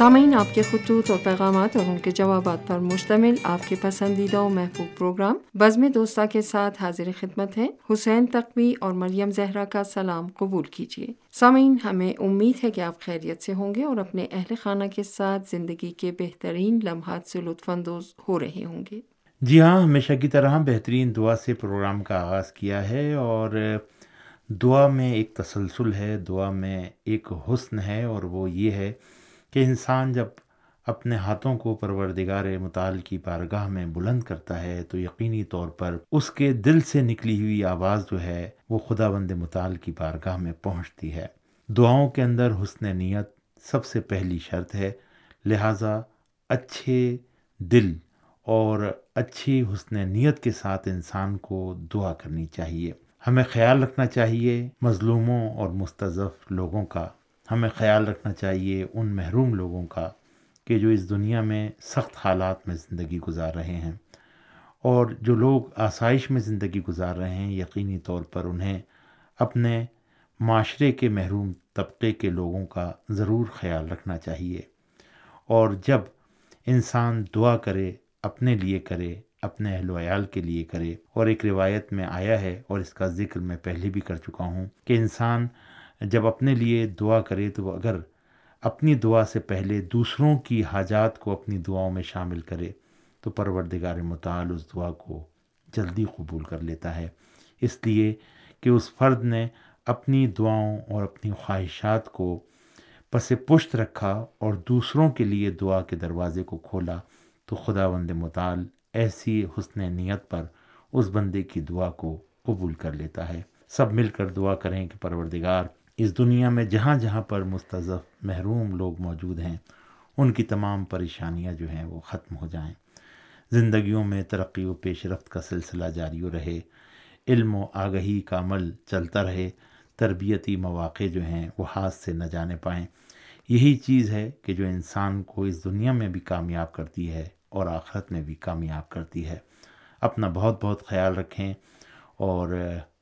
سامعین، آپ کے خطوط اور پیغامات اور ان کے جوابات پر مشتمل آپ کے پسندیدہ و محبوب پروگرام بزم دوستہ کے ساتھ حاضر خدمت ہے حسین تقوی اور مریم زہرا کا سلام قبول کیجیے۔ سامعین، ہمیں امید ہے کہ آپ خیریت سے ہوں گے اور اپنے اہل خانہ کے ساتھ زندگی کے بہترین لمحات سے لطف اندوز ہو رہے ہوں گے۔ جی ہاں ہمیشہ کی طرح بہترین دعا سے پروگرام کا آغاز کیا ہے اور دعا میں ایک تسلسل ہے، دعا میں ایک حسن ہے اور وہ یہ ہے کہ انسان جب اپنے ہاتھوں کو پروردگار مطال کی بارگاہ میں بلند کرتا ہے تو یقینی طور پر اس کے دل سے نکلی ہوئی آواز جو ہے وہ خدا بند مطال کی بارگاہ میں پہنچتی ہے۔ دعاؤں کے اندر حسن نیت سب سے پہلی شرط ہے، لہٰذا اچھے دل اور اچھی حسن نیت کے ساتھ انسان کو دعا کرنی چاہیے۔ ہمیں خیال رکھنا چاہیے، مظلوموں اور مستضف لوگوں کا ہمیں خیال رکھنا چاہیے ان محروم لوگوں کا کہ جو اس دنیا میں سخت حالات میں زندگی گزار رہے ہیں اور جو لوگ آسائش میں زندگی گزار رہے ہیں، یقینی طور پر انہیں اپنے معاشرے کے محروم طبقے کے لوگوں کا ضرور خیال رکھنا چاہیے۔ اور جب انسان دعا کرے، اپنے لیے کرے، اپنے اہل و عیال کے لیے کرے، اور ایک روایت میں آیا ہے اور اس کا ذکر میں پہلے بھی کر چکا ہوں کہ انسان جب اپنے لیے دعا کرے تو وہ اگر اپنی دعا سے پہلے دوسروں کی حاجات کو اپنی دعاؤں میں شامل کرے تو پروردگار مطال اس دعا کو جلدی قبول کر لیتا ہے۔ اس لیے کہ اس فرد نے اپنی دعاؤں اور اپنی خواہشات کو پس پشت رکھا اور دوسروں کے لیے دعا کے دروازے کو کھولا تو خدا بند مطال ایسی حسن نیت پر اس بندے کی دعا کو قبول کر لیتا ہے۔ سب مل کر دعا کریں کہ پروردگار اس دنیا میں جہاں جہاں پر مستضف محروم لوگ موجود ہیں، ان کی تمام پریشانیاں جو ہیں وہ ختم ہو جائیں۔ زندگیوں میں ترقی و پیش رفت کا سلسلہ جاری رہے، علم و آگہی کا عمل چلتا رہے، تربیتی مواقع جو ہیں وہ ہاتھ سے نہ جانے پائیں۔ یہی چیز ہے کہ جو انسان کو اس دنیا میں بھی کامیاب کرتی ہے اور آخرت میں بھی کامیاب کرتی ہے۔ اپنا بہت بہت خیال رکھیں اور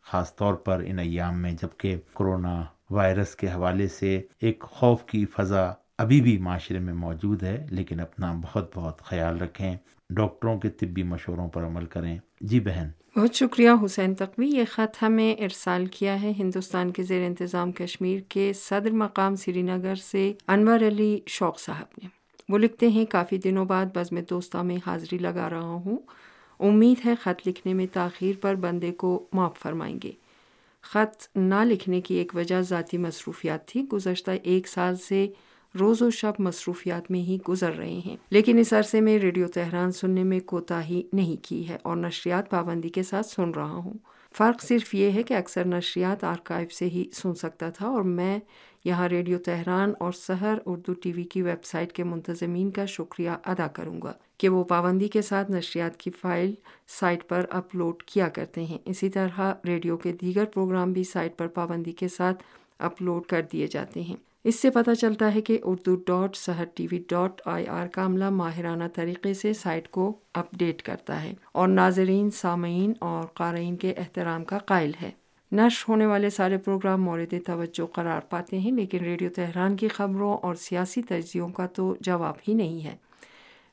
خاص طور پر ان ایام میں جبکہ کرونا وائرس کے حوالے سے ایک خوف کی فضا ابھی بھی معاشرے میں موجود ہے، لیکن اپنا بہت بہت خیال رکھیں۔ ڈاکٹروں کے طبی مشوروں پر عمل کریں۔ جی بہن۔ بہت شکریہ حسین تقوی، یہ خط ہمیں ارسال کیا ہے ہندوستان کے زیر انتظام کشمیر کے صدر مقام سری نگر سے انور علی شوق صاحب نے۔ وہ لکھتے ہیں، کافی دنوں بعد بزم دوستہ میں حاضری لگا رہا ہوں۔ امید ہے خط لکھنے میں تاخیر پر بندے کو معاف فرمائیں گے۔ خط نہ لکھنے کی ایک وجہ ذاتی مصروفیات تھی۔ گزشتہ ایک سال سے روز و شب مصروفیات میں ہی گزر رہے ہیں۔ لیکن اس عرصے میں ریڈیو تہران سننے میں کوتاہی نہیں کی ہے اور نشریات پابندی کے ساتھ سن رہا ہوں۔ فرق صرف یہ ہے کہ اکثر نشریات آرکائیو سے ہی سن سکتا تھا اور میں یہاں ریڈیو تہران اور سحر اردو ٹی وی کی ویب سائٹ کے منتظمین کا شکریہ ادا کروں گا کہ وہ پابندی کے ساتھ نشریات کی فائل سائٹ پر اپلوڈ کیا کرتے ہیں۔ اسی طرح ریڈیو کے دیگر پروگرام بھی سائٹ پر پابندی کے ساتھ اپلوڈ کر دیے جاتے ہیں۔ اس سے پتہ چلتا ہے کہ Urdu dot Sahar TV dot I R are کا عملہ ماہرانہ طریقے سے سائٹ کو اپ ڈیٹ کرتا ہے اور ناظرین، سامعین اور قارئین کے احترام کا قائل ہے۔ نشر ہونے والے سارے پروگرام مورد توجہ قرار پاتے ہیں، لیکن ریڈیو تہران کی خبروں اور سیاسی تجزیوں کا تو جواب ہی نہیں ہے۔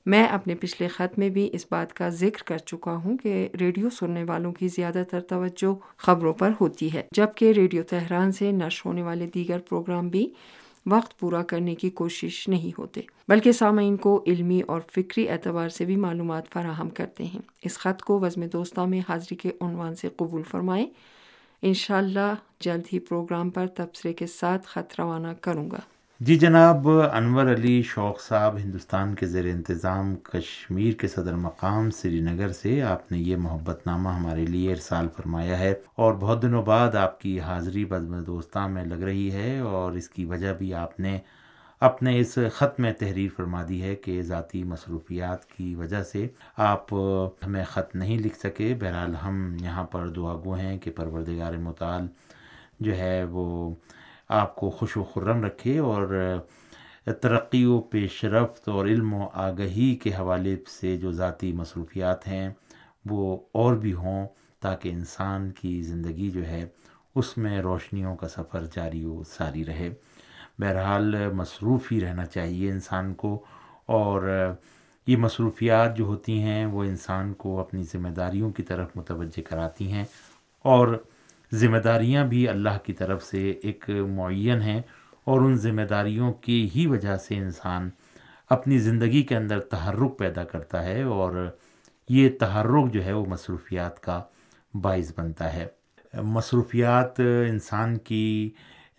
میں اپنے پچھلے خط میں بھی اس بات کا ذکر کر چکا ہوں کہ ریڈیو سننے والوں کی زیادہ تر توجہ خبروں پر ہوتی ہے، جبکہ ریڈیو تہران سے نشر ہونے والے دیگر پروگرام بھی وقت پورا کرنے کی کوشش نہیں ہوتے، بلکہ سامعین کو علمی اور فکری اعتبار سے بھی معلومات فراہم کرتے ہیں۔ اس خط کو وزم دوستہ میں حاضری کے عنوان سے قبول فرمائیں۔ انشاءاللہ جلد ہی پروگرام پر تبصرے کے ساتھ خط روانہ کروں گا۔ جی جناب، انور علی شوق صاحب ہندوستان کے زیر انتظام کشمیر کے صدر مقام سری نگر سے آپ نے یہ محبت نامہ ہمارے لیے ارسال فرمایا ہے اور بہت دنوں بعد آپ کی حاضری بزم دوستان میں لگ رہی ہے اور اس کی وجہ بھی آپ نے اپنے اس خط میں تحریر فرما دی ہے کہ ذاتی مصروفیات کی وجہ سے آپ ہمیں خط نہیں لکھ سکے۔ بہرحال ہم یہاں پر دعا گو ہیں کہ پروردگار مطال جو ہے وہ آپ کو خوش و خرم رکھے اور ترقی و پیش رفت اور علم و آگہی کے حوالے سے جو ذاتی مصروفیات ہیں، وہ اور بھی ہوں تاکہ انسان کی زندگی جو ہے، اس میں روشنیوں کا سفر جاری و ساری رہے۔ بہرحال، مصروف ہی رہنا چاہیے انسان کو اور یہ مصروفیات جو ہوتی ہیں، وہ انسان کو اپنی ذمہ داریوں کی طرف متوجہ کراتی ہیں اور ذمہ داریاں بھی اللہ کی طرف سے ایک معین ہیں اور ان ذمہ داریوں کی ہی وجہ سے انسان اپنی زندگی کے اندر تحرک پیدا کرتا ہے اور یہ تحرک جو ہے وہ مصروفیات کا باعث بنتا ہے۔ مصروفیات انسان کی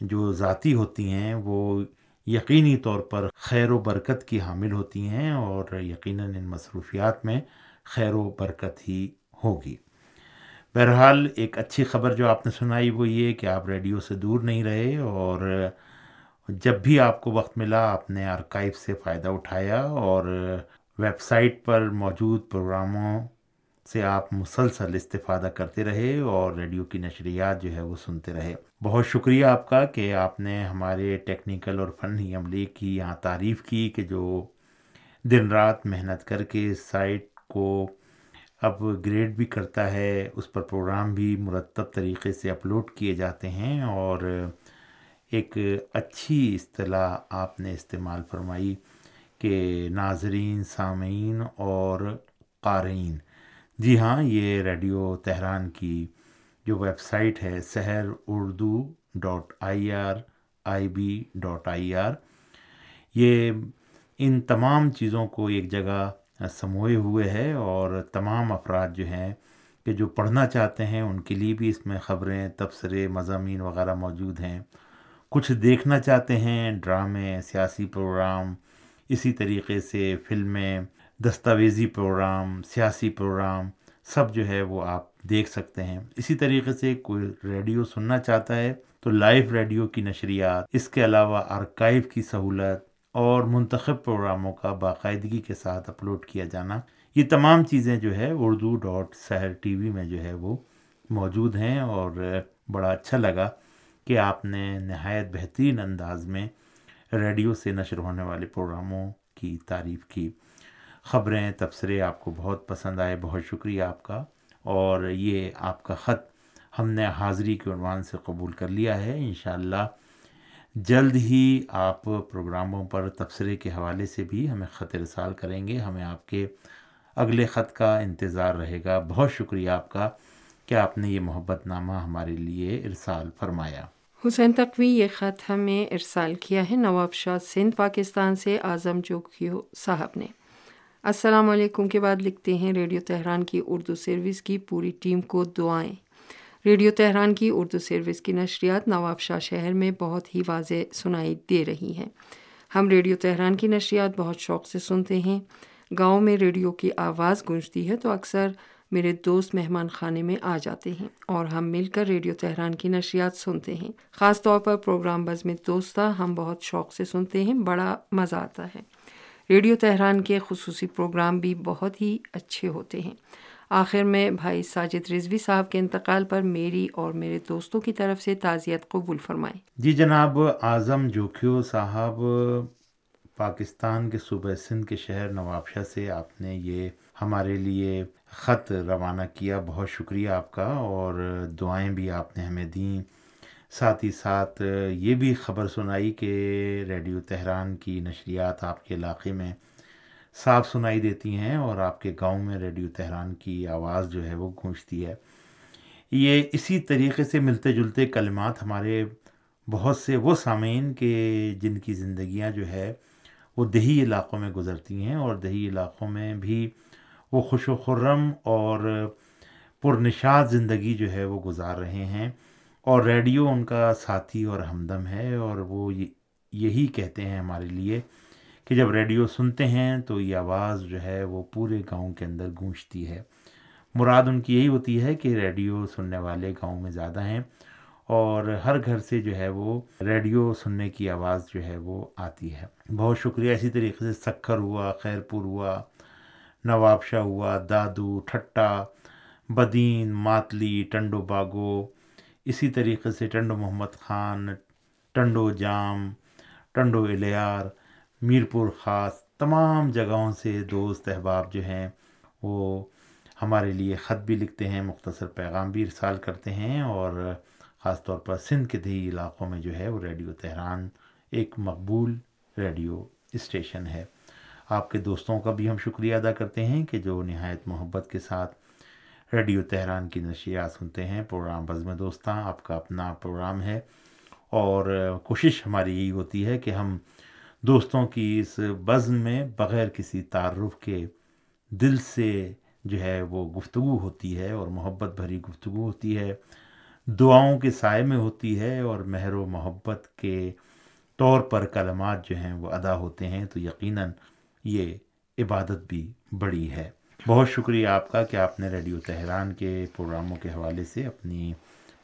جو ذاتی ہوتی ہیں وہ یقینی طور پر خیر و برکت کی حامل ہوتی ہیں اور یقیناً ان مصروفیات میں خیر و برکت ہی ہوگی۔ بہرحال ایک اچھی خبر جو آپ نے سنائی وہ یہ کہ آپ ریڈیو سے دور نہیں رہے اور جب بھی آپ کو وقت ملا آپ نے آرکائیو سے فائدہ اٹھایا اور ویب سائٹ پر موجود پروگراموں سے آپ مسلسل استفادہ کرتے رہے اور ریڈیو کی نشریات جو ہے وہ سنتے رہے۔ بہت شکریہ آپ کا کہ آپ نے ہمارے ٹیکنیکل اور فنی عملے کی یہاں تعریف کی کہ جو دن رات محنت کر کے سائٹ کو اپ گریڈ بھی کرتا ہے، اس پر پروگرام بھی مرتب طریقے سے اپلوڈ کیے جاتے ہیں اور ایک اچھی اصطلاح آپ نے استعمال فرمائی کہ ناظرین، سامعین اور قارئین۔ جی ہاں یہ ریڈیو تہران کی جو ویب سائٹ ہے Sahar Urdu dot I R, I B dot I R, یہ ان تمام چیزوں کو ایک جگہ سموئے ہوئے ہے اور تمام افراد جو ہیں کہ جو پڑھنا چاہتے ہیں، ان کے لیے بھی اس میں خبریں، تبصرے، مضامین وغیرہ موجود ہیں۔ کچھ دیکھنا چاہتے ہیں، ڈرامے، سیاسی پروگرام، اسی طریقے سے فلمیں، دستاویزی پروگرام، سیاسی پروگرام، سب جو ہے وہ آپ دیکھ سکتے ہیں۔ اسی طریقے سے کوئی ریڈیو سننا چاہتا ہے تو لائیو ریڈیو کی نشریات، اس کے علاوہ آرکائیو کی سہولت اور منتخب پروگراموں کا باقاعدگی کے ساتھ اپلوڈ کیا جانا، یہ تمام چیزیں جو ہے Urdu dot Sahar T V میں جو ہے وہ موجود ہیں اور بڑا اچھا لگا کہ آپ نے نہایت بہترین انداز میں ریڈیو سے نشر ہونے والے پروگراموں کی تعریف کی۔ خبریں، تبصرے آپ کو بہت پسند آئے، بہت شکریہ آپ کا۔ اور یہ آپ کا خط ہم نے حاضری کے عنوان سے قبول کر لیا ہے۔ انشاءاللہ جلد ہی آپ پروگراموں پر تبصرے کے حوالے سے بھی ہمیں خط رسال کریں گے۔ ہمیں آپ کے اگلے خط کا انتظار رہے گا۔ بہت شکریہ آپ کا کہ آپ نے یہ محبت نامہ ہمارے لیے ارسال فرمایا۔ حسین تقوی، یہ خط ہمیں ارسال کیا ہے نواب شاہ سندھ، پاکستان سے اعظم جوکیو صاحب نے۔ السلام علیکم کے بعد لکھتے ہیں ریڈیو تہران کی اردو سروس کی پوری ٹیم کو دعائیں۔ ریڈیو تہران کی اردو سروس کی نشریات نواب شاہ شہر میں بہت ہی واضح سنائی دے رہی ہیں۔ ہم ریڈیو تہران کی نشریات بہت شوق سے سنتے ہیں۔ گاؤں میں ریڈیو کی آواز گونجتی ہے تو اکثر میرے دوست مہمان خانے میں آ جاتے ہیں اور ہم مل کر ریڈیو تہران کی نشریات سنتے ہیں۔ خاص طور پر پروگرام بزم دوستہ ہم بہت شوق سے سنتے ہیں، بڑا مزہ آتا ہے۔ ریڈیو تہران کے خصوصی پروگرام بھی بہت ہی اچھے ہوتے ہیں۔ آخر میں بھائی ساجد رضوی صاحب کے انتقال پر میری اور میرے دوستوں کی طرف سے تعزیت قبول فرمائیں۔ جی جناب، اعظم جوکھیو صاحب، پاکستان کے صوبہ سندھ کے شہر نوابشاہ سے آپ نے یہ ہمارے لیے خط روانہ کیا۔ بہت شکریہ آپ کا اور دعائیں بھی آپ نے ہمیں دیں۔ ساتھ ہی ساتھ یہ بھی خبر سنائی کہ ریڈیو تہران کی نشریات آپ کے علاقے میں صاف سنائی دیتی ہیں اور آپ کے گاؤں میں ریڈیو تہران کی آواز جو ہے وہ گونجتی ہے۔ یہ اسی طریقے سے ملتے جلتے کلمات ہمارے بہت سے وہ سامعین کے جن کی زندگیاں جو ہے وہ دیہی علاقوں میں گزرتی ہیں اور دیہی علاقوں میں بھی وہ خوش و خرم اور پرنشاد زندگی جو ہے وہ گزار رہے ہیں۔ اور ریڈیو ان کا ساتھی اور ہمدم ہے اور وہ یہی کہتے ہیں ہمارے لیے۔ کہ جب ریڈیو سنتے ہیں تو یہ آواز جو ہے وہ پورے گاؤں کے اندر گونجتی ہے۔ مراد ان کی یہی ہوتی ہے کہ ریڈیو سننے والے گاؤں میں زیادہ ہیں اور ہر گھر سے جو ہے وہ ریڈیو سننے کی آواز جو ہے وہ آتی ہے۔ بہت شکریہ۔ اسی طریقے سے سکھر ہوا خیر پور ہوا، نواب شاہ ہوا، دادو ٹھٹا بدین، ماتلی، ٹنڈو باگو اسی طریقے سے ٹنڈو محمد خان، ٹنڈو جام، ٹنڈو الیار میر پور خاص تمام جگہوں سے دوست احباب جو ہیں، وہ ہمارے لیے خط بھی لکھتے ہیں، مختصر پیغام بھی ارسال کرتے ہیں اور خاص طور پر سندھ کے دیہی علاقوں میں جو ہے، وہ ریڈیو تہران ایک مقبول ریڈیو اسٹیشن ہے۔ آپ کے دوستوں کا بھی ہم شکریہ ادا کرتے ہیں کہ جو نہایت محبت کے ساتھ ریڈیو تہران کی نشریات سنتے ہیں۔ پروگرام بزم دوستاں، آپ کا اپنا پروگرام ہے اور کوشش ہماری یہی ہوتی ہے کہ ہم دوستوں کی اس بزم میں بغیر کسی تعارف کے دل سے جو ہے وہ گفتگو ہوتی ہے اور محبت بھری گفتگو ہوتی ہے، دعاؤں کے سائے میں ہوتی ہے اور مہر و محبت کے طور پر کلمات جو ہیں وہ ادا ہوتے ہیں، تو یقیناً یہ عبادت بھی بڑی ہے۔ بہت شکریہ آپ کا کہ آپ نے ریڈیو تہران کے پروگراموں کے حوالے سے اپنی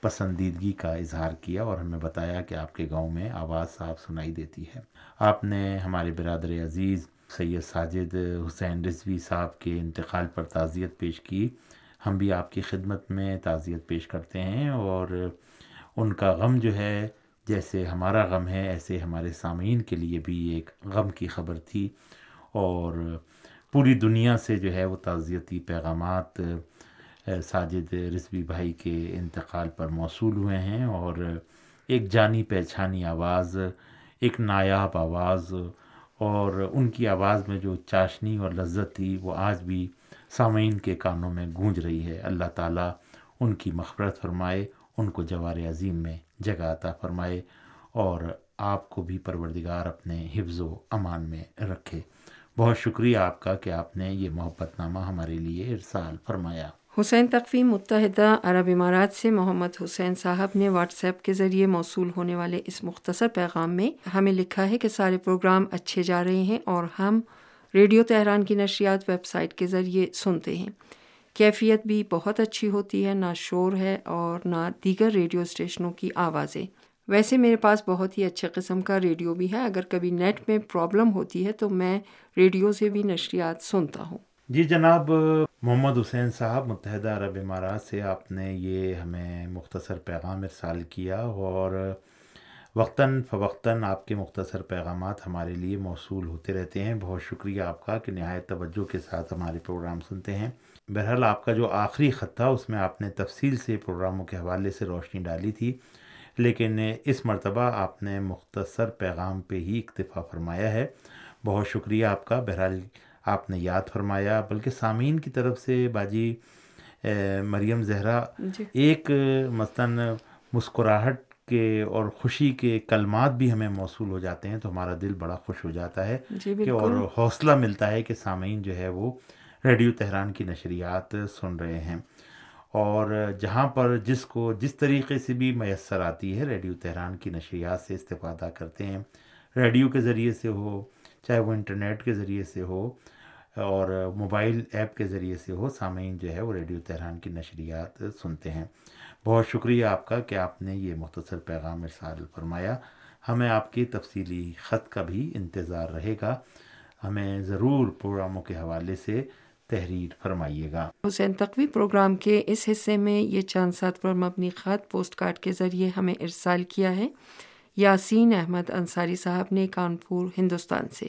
پسندیدگی کا اظہار کیا اور ہمیں بتایا کہ آپ کے گاؤں میں آواز صاف سنائی دیتی ہے۔ آپ نے ہمارے برادر عزیز سید ساجد حسین رضوی صاحب کے انتقال پر تعزیت پیش کی۔ ہم بھی آپ کی خدمت میں تعزیت پیش کرتے ہیں اور ان کا غم جو ہے، جیسے ہمارا غم ہے، ایسے ہمارے سامعین کے لیے بھی ایک غم کی خبر تھی۔ اور پوری دنیا سے جو ہے وہ تعزیتی پیغامات ساجد رضوی بھائی کے انتقال پر موصول ہوئے ہیں اور ایک جانی پہچانی آواز، ایک نایاب آواز اور ان کی آواز میں جو چاشنی اور لذت تھی، وہ آج بھی سامعین کے کانوں میں گونج رہی ہے۔ اللہ تعالیٰ ان کی مغفرت فرمائے، ان کو جوار عظیم میں جگہ عطا فرمائے اور آپ کو بھی پروردگار اپنے حفظ و امان میں رکھے۔ بہت شکریہ آپ کا کہ آپ نے یہ محبت نامہ ہمارے لیے ارسال فرمایا۔ حسین تقوی متحدہ عرب امارات سے محمد حسین صاحب نے واٹس ایپ کے ذریعے موصول ہونے والے اس مختصر پیغام میں ہمیں لکھا ہے کہ سارے پروگرام اچھے جا رہے ہیں اور ہم ریڈیو تہران کی نشریات ویب سائٹ کے ذریعے سنتے ہیں۔ کیفیت بھی بہت اچھی ہوتی ہے، نہ شور ہے اور نہ دیگر ریڈیو اسٹیشنوں کی آوازیں۔ ویسے میرے پاس بہت ہی اچھے قسم کا ریڈیو بھی ہے۔ اگر کبھی نیٹ میں پرابلم ہوتی ہے تو میں ریڈیو سے بھی نشریات سنتا ہوں۔ جی جناب، محمد حسین صاحب، متحدہ عرب امارات سے آپ نے یہ ہمیں مختصر پیغام ارسال کیا اور وقتاً فوقتاً آپ کے مختصر پیغامات ہمارے لیے موصول ہوتے رہتے ہیں۔ بہت شکریہ آپ کا کہ نہایت توجہ کے ساتھ ہمارے پروگرام سنتے ہیں۔ بہرحال آپ کا جو آخری خط تھا، اس میں آپ نے تفصیل سے پروگراموں کے حوالے سے روشنی ڈالی تھی، لیکن اس مرتبہ آپ نے مختصر پیغام پہ ہی اکتفا فرمایا ہے۔ بہت شکریہ آپ کا۔ بہرحال آپ نے یاد فرمایا بلکہ سامعین کی طرف سے باجی مریم زہرا جی۔ ایک مثلاً مسکراہٹ کے اور خوشی کے کلمات بھی ہمیں موصول ہو جاتے ہیں تو ہمارا دل بڑا خوش ہو جاتا ہے جی کہ اور حوصلہ ملتا ہے کہ سامعین جو ہے وہ ریڈیو تہران کی نشریات سن رہے ہیں۔ اور جہاں پر جس کو جس طریقے سے بھی میسر آتی ہے ریڈیو تہران کی نشریات سے استفادہ کرتے ہیں۔ ریڈیو کے ذریعے سے ہو چاہے وہ انٹرنیٹ کے ذریعے سے ہو اور موبائل ایپ کے ذریعے سے ہو، سامعین جو ہے وہ ریڈیو تہران کی نشریات سنتے ہیں۔ بہت شکریہ آپ کا کہ آپ نے یہ مختصر پیغام ارسال فرمایا۔ ہمیں آپ کی تفصیلی خط کا بھی انتظار رہے گا۔ ہمیں ضرور پروگراموں کے حوالے سے تحریر فرمائیے گا۔ حسین تقوی پروگرام کے اس حصے میں یہ چاند سات پر مبنی خط پوسٹ کارڈ کے ذریعے ہمیں ارسال کیا ہے۔ یاسین احمد انصاری صاحب نے کانپور، ہندوستان سے۔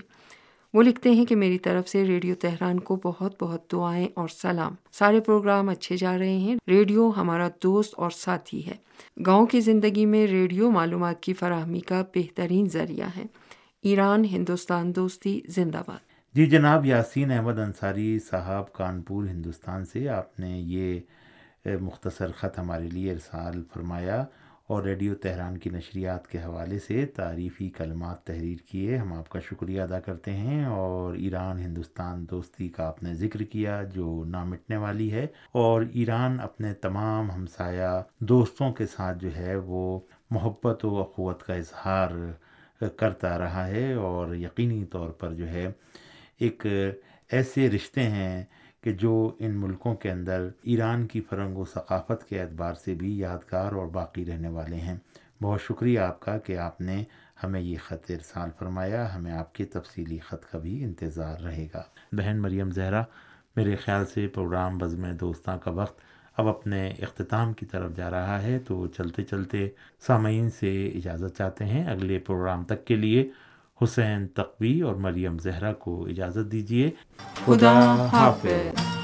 وہ لکھتے ہیں کہ میری طرف سے ریڈیو تہران کو بہت بہت دعائیں اور سلام۔ سارے پروگرام اچھے جا رہے ہیں۔ ریڈیو ہمارا دوست اور ساتھی ہے۔ گاؤں کی زندگی میں ریڈیو معلومات کی فراہمی کا بہترین ذریعہ ہے۔ ایران، ہندوستان دوستی، زندہ باد۔ جی جناب، یاسین احمد انصاری صاحب کانپور، ہندوستان سے آپ نے یہ مختصر خط ہمارے لیے ارسال فرمایا۔ اور ریڈیو تہران کی نشریات کے حوالے سے تعریفی کلمات تحریر کیے ہم آپ کا شکریہ ادا کرتے ہیں اور ایران ہندوستان دوستی کا آپ نے ذکر کیا جو نہ مٹنے والی ہے اور ایران اپنے تمام ہمسایہ دوستوں کے ساتھ جو ہے وہ محبت و اخوت کا اظہار کرتا رہا ہے اور یقینی طور پر جو ہے ایک ایسے رشتے ہیں کہ جو ان ملکوں کے اندر ایران کی فرنگ و ثقافت کے اعتبار سے بھی یادگار اور باقی رہنے والے ہیں۔ بہت شکریہ آپ کا کہ آپ نے ہمیں یہ خط ارسال فرمایا، ہمیں آپ کے تفصیلی خط کا بھی انتظار رہے گا۔ بہن مریم زہرا، میرے خیال سے پروگرام بزم دوستاں کا وقت اب اپنے اختتام کی طرف جا رہا ہے، تو چلتے چلتے سامعین سے اجازت چاہتے ہیں اگلے پروگرام تک کے لیے۔ حسین تقوی اور مریم زہرا کو اجازت دیجیے خدا حافظ۔